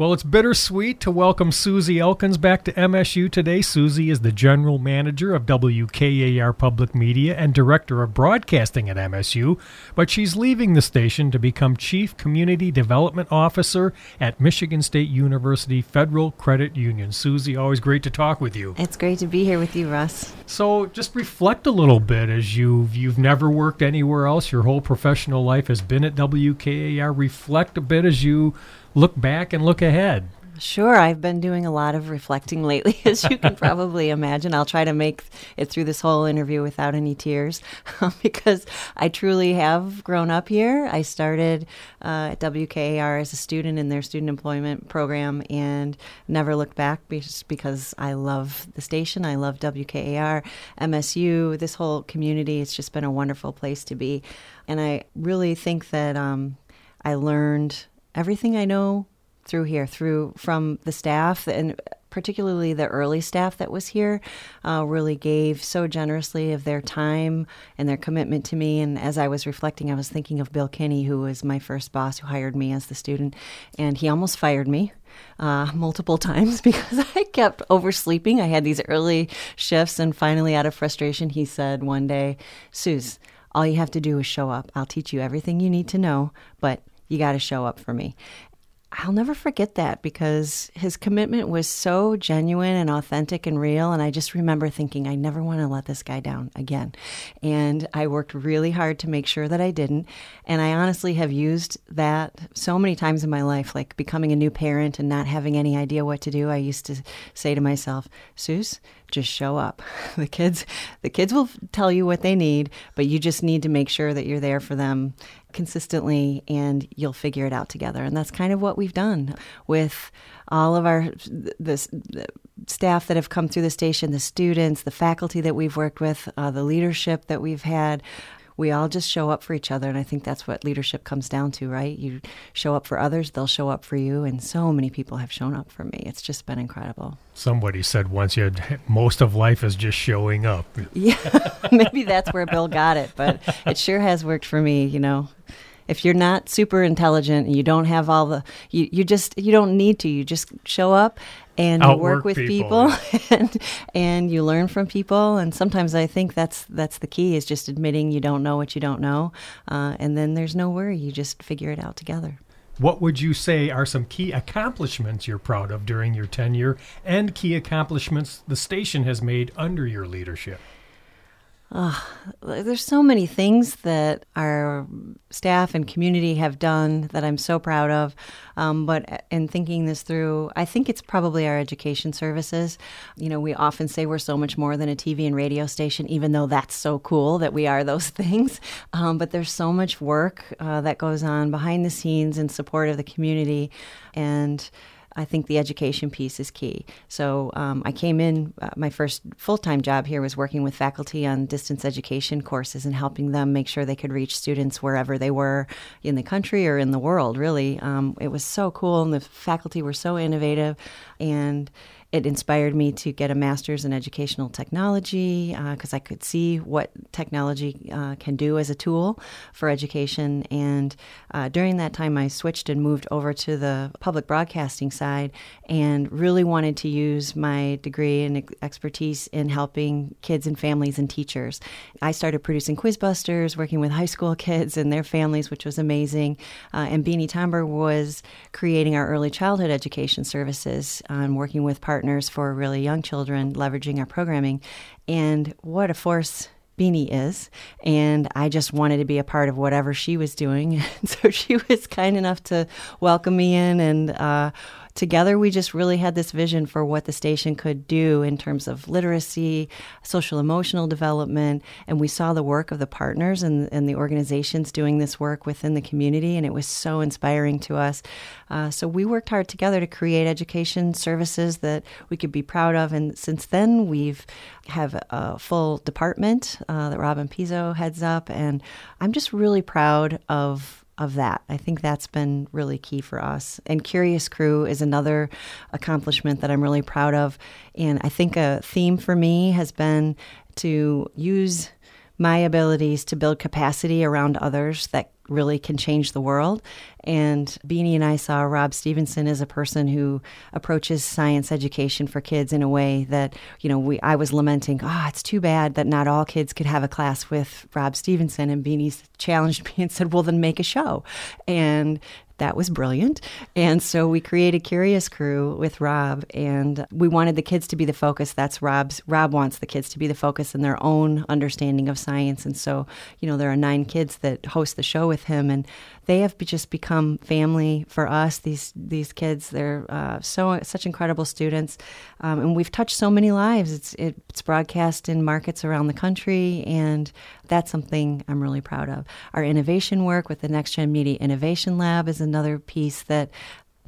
Well, it's bittersweet to welcome Susi Elkins back to MSU today. Susi is the general manager of WKAR Public Media and director of broadcasting at MSU, but she's leaving the station to become chief community development officer at Michigan State University Federal Credit Union. Susi, always great to talk with you. It's great to be here with you, Russ. So, just reflect a little bit as you've you've never worked anywhere else. Your whole professional life has been at WKAR. Reflect a bit as you look back and look ahead. Sure, I've been doing a lot of reflecting lately, as you can probably imagine. I'll try to make it through this whole interview without any tears because I truly have grown up here. I started uh, at WKAR as a student in their student employment program and never looked back just because I love the station. I love WKAR, MSU, this whole community. It's just been a wonderful place to be. And I really think that um, I learned everything I know through here, through from the staff and particularly the early staff that was here, uh, really gave so generously of their time and their commitment to me. And as I was reflecting, I was thinking of Bill Kinney, who was my first boss who hired me as the student, and he almost fired me. Uh, multiple times because I kept oversleeping. I had these early shifts, and finally, out of frustration, he said one day, Suze, all you have to do is show up. I'll teach you everything you need to know, but you got to show up for me. I'll never forget that because his commitment was so genuine and authentic and real. And I just remember thinking, I never want to let this guy down again. And I worked really hard to make sure that I didn't. And I honestly have used that so many times in my life, like becoming a new parent and not having any idea what to do. I used to say to myself, Suze, just show up. The kids, the kids will tell you what they need, but you just need to make sure that you're there for them consistently and you'll figure it out together. And that's kind of what we've done with all of our the, staff that have come through the station, the students, the faculty that we've worked with, uh, the leadership that we've had we all just show up for each other and i think that's what leadership comes down to right? You show up for others they'll show up for you and so many people have shown up for me. It's just been incredible. Somebody said once you had most of life is just showing up. Yeah maybe that's where bill got it but it sure has worked for me you know. If you're not super intelligent and you don't have all the you, you just you don't need to you just show up and you work with people, people and and you learn from people. And sometimes i think that's that's the key is just admitting you don't know what you don't know uh, and then there's no worry. You just figure it out together. What would you say are some key accomplishments you're proud of during your tenure and key accomplishments the station has made under your leadership Oh, there's so many things that our staff and community have done that I'm so proud of. Um, but in thinking this through, I think it's probably our education services. You know, we often say we're so much more than a TV and radio station, even though that's so cool that we are those things. Um, but there's so much work uh, that goes on behind the scenes in support of the community. And I think the education piece is key. So um, I came in, uh, my first full time job here was working with faculty on distance education courses and helping them make sure they could reach students wherever they were in the country or in the world, really. Um, it was so cool, and the faculty were so innovative. And it inspired me to get a master's in educational technology because uh, I could see what technology uh, can do as a tool for education. And uh, during that time, I switched and moved over to the public broadcasting side and really wanted to use my degree and expertise in helping kids and families and teachers. I started producing Quizbusters, working with high school kids and their families, which was amazing. Uh, and Beanie Tomber was creating our early childhood education services and working with partners partners for really young children, leveraging our programming. And what a force Beanie is. And I just wanted to be a part of whatever she was doing. so she was kind enough to welcome me in and uh, together we just really had this vision for what the station could do in terms of literacy, social emotional development, and we saw the work of the partners and, and the organizations doing this work within the community, and it was so inspiring to us. Uh, so we worked hard together to create education services that we could be proud of, and since then we've have a full department uh, that Robin Pizzo heads up, and I'm just really proud of of that. I think that's been really key for us. And Curious Crew is another accomplishment that I'm really proud of. And I think a theme for me has been to use my abilities to build capacity around others that really can change the world. And Beanie and I saw Rob Stevenson as a person who approaches science education for kids in a way that, you know, we I was lamenting, oh, it's too bad that not all kids could have a class with Rob Stevenson. And Beanie challenged me and said, well, then make a show. And that was brilliant. And so we created Curious Crew with Rob, and we wanted the kids to be the focus. That's Rob's. Rob wants the kids to be the focus in their own understanding of science. And so, you know, there are nine kids that host the show with him, and they have just become family for us. These these kids, they're uh, so such incredible students, um, and we've touched so many lives. It's it's broadcast in markets around the country, and that's something I'm really proud of. Our innovation work with the Next Gen Media Innovation Lab is another piece that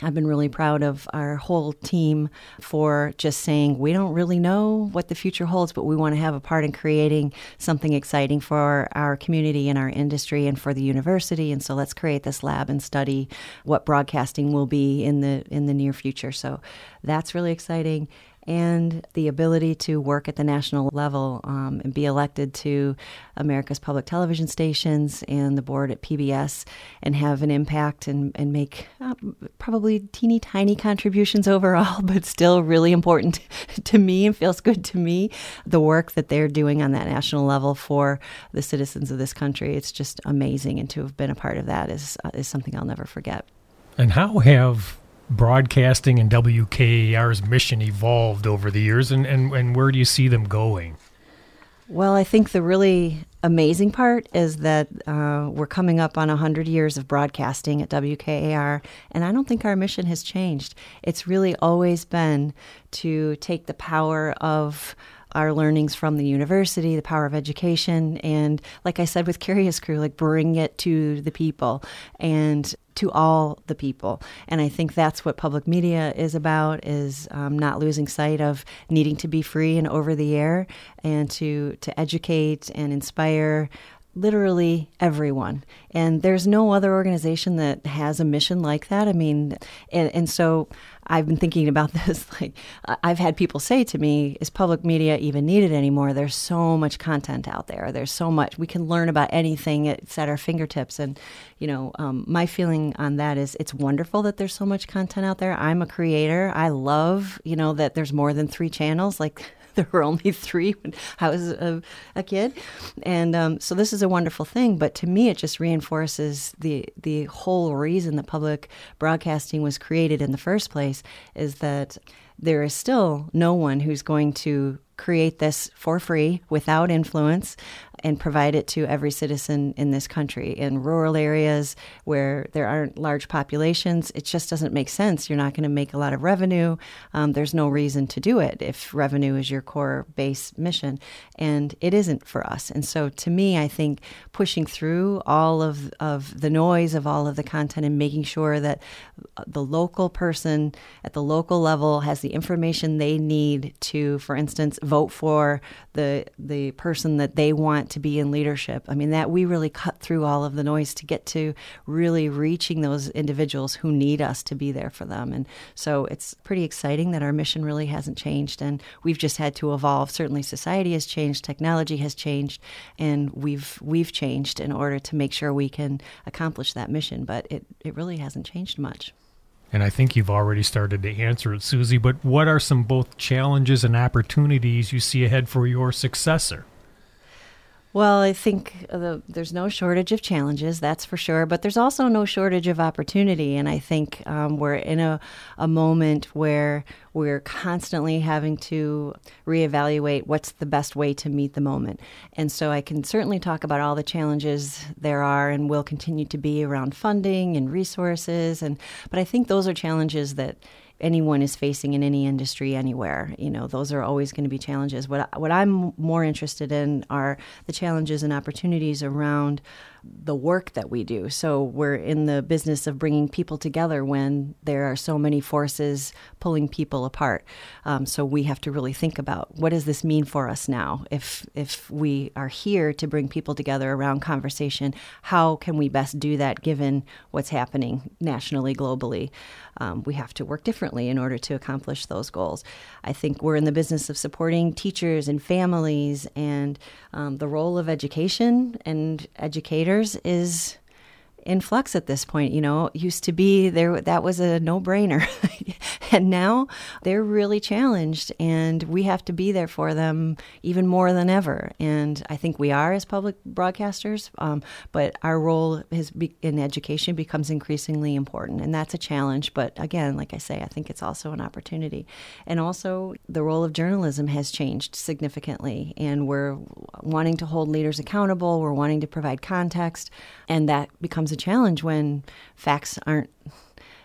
I've been really proud of our whole team for just saying we don't really know what the future holds, but we want to have a part in creating something exciting for our community and our industry and for the university. And so let's create this lab and study what broadcasting will be in the in the near future. So that's really exciting and the ability to work at the national level um, and be elected to America's public television stations and the board at PBS and have an impact and, and make uh, probably teeny tiny contributions overall, but still really important to me and feels good to me. The work that they're doing on that national level for the citizens of this country, it's just amazing. And to have been a part of that is, uh, is something I'll never forget. And how have broadcasting and WKAR's mission evolved over the years, and, and, and where do you see them going? Well, I think the really amazing part is that uh, we're coming up on 100 years of broadcasting at WKAR, and I don't think our mission has changed. It's really always been to take the power of our learnings from the university, the power of education, and like I said with Curious Crew, like bring it to the people and to all the people. And I think that's what public media is about: is um, not losing sight of needing to be free and over the air, and to to educate and inspire literally everyone. And there's no other organization that has a mission like that. I mean, and, and so I've been thinking about this. Like, I've had people say to me, "Is public media even needed anymore?" There's so much content out there. There's so much we can learn about anything. It's at our fingertips. And you know, um, my feeling on that is it's wonderful that there's so much content out there. I'm a creator. I love you know that there's more than three channels. Like there were only three when I was a, a kid, and um, so this is a wonderful thing. But to me, it just reinforces the the whole reason that public broadcasting was created in the first place is that there is still no one who's going to create this for free without influence and provide it to every citizen in this country. In rural areas where there aren't large populations, it just doesn't make sense. You're not going to make a lot of revenue. Um, there's no reason to do it if revenue is your core base mission. And it isn't for us. And so to me, I think pushing through all of, of the noise of all of the content and making sure that the local person at the local level has the information they need to, for instance, vote for the the person that they want to be in leadership. I mean that we really cut through all of the noise to get to really reaching those individuals who need us to be there for them. And so it's pretty exciting that our mission really hasn't changed and we've just had to evolve. Certainly society has changed, technology has changed, and we've we've changed in order to make sure we can accomplish that mission, but it, it really hasn't changed much. And I think you've already started to answer it, Susi, but what are some both challenges and opportunities you see ahead for your successor? Well, I think the, there's no shortage of challenges, that's for sure, but there's also no shortage of opportunity. And I think um, we're in a, a moment where we're constantly having to reevaluate what's the best way to meet the moment. And so I can certainly talk about all the challenges there are and will continue to be around funding and resources. And but I think those are challenges that anyone is facing in any industry anywhere. You know, those are always going to be challenges. What what I'm more interested in are the challenges and opportunities around the work that we do. So we're in the business of bringing people together when there are so many forces pulling people apart. Um, so we have to really think about what does this mean for us now? If if we are here to bring people together around conversation, how can we best do that given what's happening nationally, globally? Um, we have to work differently in order to accomplish those goals. I think we're in the business of supporting teachers and families, and um, the role of education and educators is in flux at this point. You know, used to be there that was a no brainer, and now they're really challenged, and we have to be there for them even more than ever. And I think we are as public broadcasters, um, but our role has be- in education becomes increasingly important, and that's a challenge. But again, like I say, I think it's also an opportunity, and also the role of journalism has changed significantly, and we're wanting to hold leaders accountable. We're wanting to provide context, and that becomes a challenge when facts aren't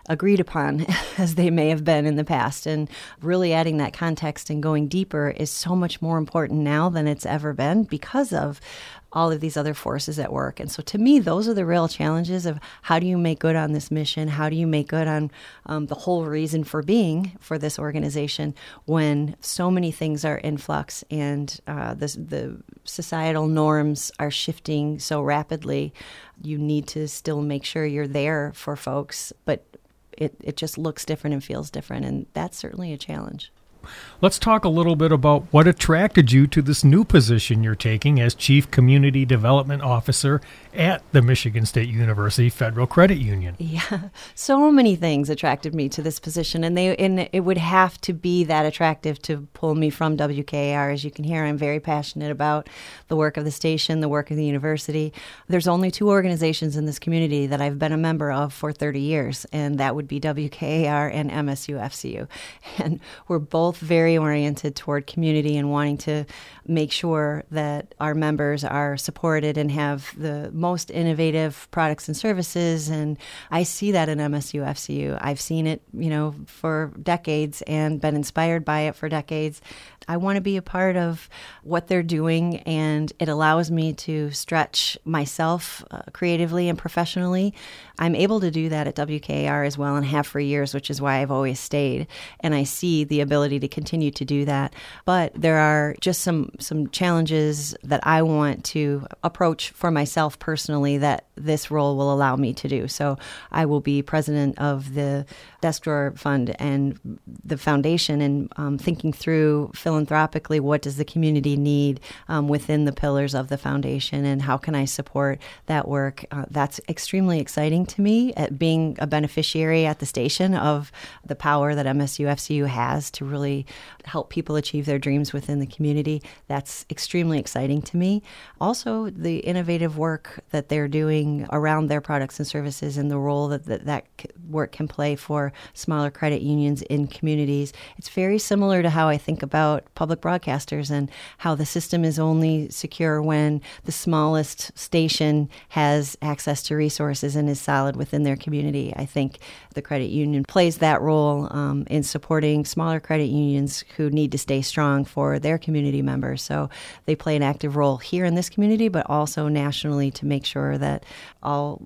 agreed upon as they may have been in the past. And really adding that context and going deeper is so much more important now than it's ever been because of all of these other forces at work. And so, to me, those are the real challenges of how do you make good on this mission? How do you make good on um, the whole reason for being for this organization when so many things are in flux and uh, the, the societal norms are shifting so rapidly? You need to still make sure you're there for folks, but it, it just looks different and feels different. And that's certainly a challenge. Let's talk a little bit about what attracted you to this new position you're taking as Chief Community Development Officer at the Michigan State University Federal Credit Union. Yeah, so many things attracted me to this position, and they and it would have to be that attractive to pull me from WKAR. As you can hear, I'm very passionate about the work of the station, the work of the university. There's only two organizations in this community that I've been a member of for 30 years, and that would be WKAR and MSU FCU, and we're both very oriented toward community and wanting to make sure that our members are supported and have the most innovative products and services. And I see that in MSU FCU. I've seen it, you know, for decades and been inspired by it for decades. I want to be a part of what they're doing, and it allows me to stretch myself uh, creatively and professionally. I'm able to do that at WKAR as well and have for years, which is why I've always stayed. And I see the ability to continue to do that. But there are just some some challenges that I want to approach for myself personally that this role will allow me to do. So I will be president of the Desk Drawer Fund and the foundation, and um, thinking through philanthropically what does the community need um, within the pillars of the foundation, and how can I support that work. Uh, that's extremely exciting to me at being a beneficiary at the station of the power that MSU FCU has to really help people achieve their dreams within the community. That's extremely exciting to me. Also, the innovative work that they're doing around their products and services and the role that that, that work can play for smaller credit unions in communities. It's very similar to how I think about public broadcasters and how the system is only secure when the smallest station has access to resources and is solid within their community. I think the credit union plays that role um, in supporting smaller credit unions who need to stay strong for their community members. So they play an active role here in this community, but also nationally to make sure that all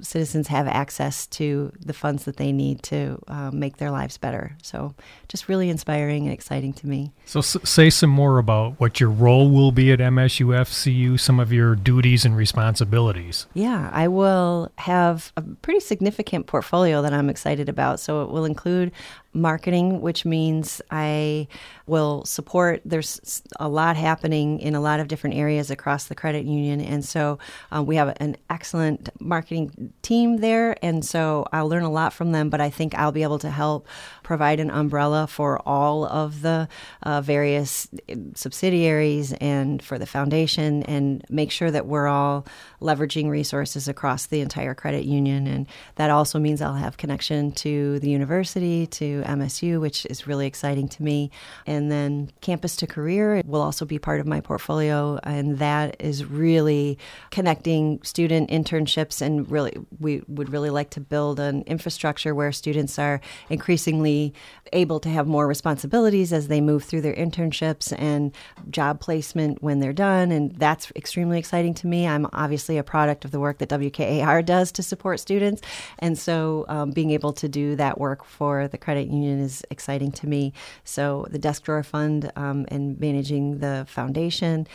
citizens have access to the funds that they need to uh, make their lives better. So, just really inspiring and exciting to me. So, s- say some more about what your role will be at MSUFCU, some of your duties and responsibilities. Yeah, I will have a pretty significant portfolio that I'm excited about. So, it will include marketing, which means I will support. There's a lot happening in a lot of different areas across the credit union. And so um, we have an excellent marketing team there. And so I'll learn a lot from them, but I think I'll be able to help provide an umbrella for all of the uh, various subsidiaries and for the foundation and make sure that we're all leveraging resources across the entire credit union. And that also means I'll have connection to the university, to MSU, which is really exciting to me. And then campus to career will also be part of my portfolio. And that is really connecting student internships. And really, we would really like to build an infrastructure where students are increasingly able to have more responsibilities as they move through their internships and job placement when they're done. And that's extremely exciting to me. I'm obviously a product of the work that WKAR does to support students. And so um, being able to do that work for the credit union is exciting to me. So the Desk Drawer Fund um, and managing the foundation,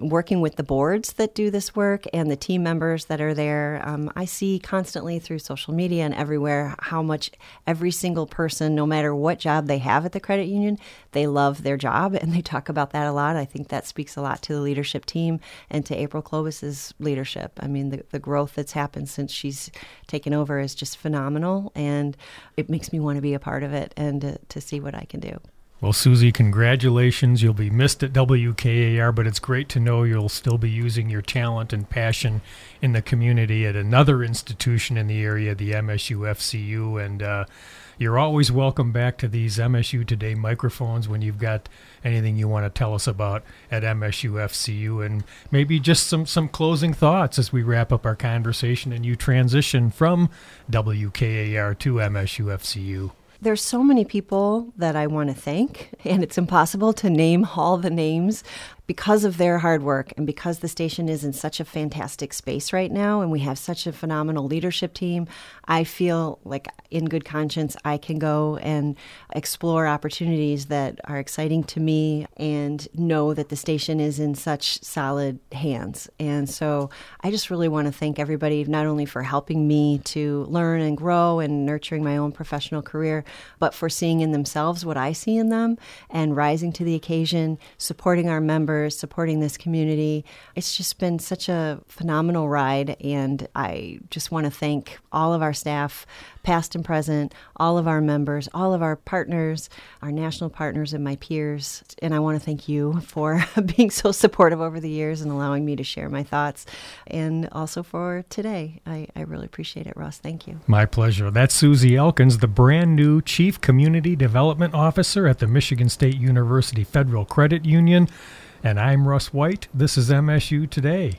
working with the boards that do this work and the team members that are there, um, I see constantly through social media and everywhere how much every single person, no matter what job they have at the credit union, they love their job and they talk about that a lot. I think that speaks a lot to the leadership team and to April Clobes's leadership. I mean, the, the growth that's happened since she's taken over is just phenomenal and it makes me want to be a part of it and to, to see what I can do. Well, Susi, congratulations. You'll be missed at WKAR, but it's great to know you'll still be using your talent and passion in the community at another institution in the area, the MSU FCU. And uh, you're always welcome back to these MSU Today microphones when you've got anything you want to tell us about at MSU FCU. And maybe just some, some closing thoughts as we wrap up our conversation and you transition from WKAR to MSU FCU. There's so many people that I want to thank, and it's impossible to name all the names because of their hard work and because the station is in such a fantastic space right now and we have such a phenomenal leadership team, I feel like in good conscience I can go and explore opportunities that are exciting to me and know that the station is in such solid hands. And so I just really want to thank everybody not only for helping me to learn and grow and nurturing my own professional career, but for seeing in themselves what I see in them and rising to the occasion, supporting our members supporting this community. It's just been such a phenomenal ride, and I just want to thank all of our staff, past and present, all of our members, all of our partners, our national partners, and my peers. And I want to thank you for being so supportive over the years and allowing me to share my thoughts, and also for today. I, I really appreciate it, Ross. Thank you. My pleasure. That's Susi Elkins, the brand new Chief Community Development Officer at the Michigan State University Federal Credit Union. And I'm Russ White. This is MSU Today.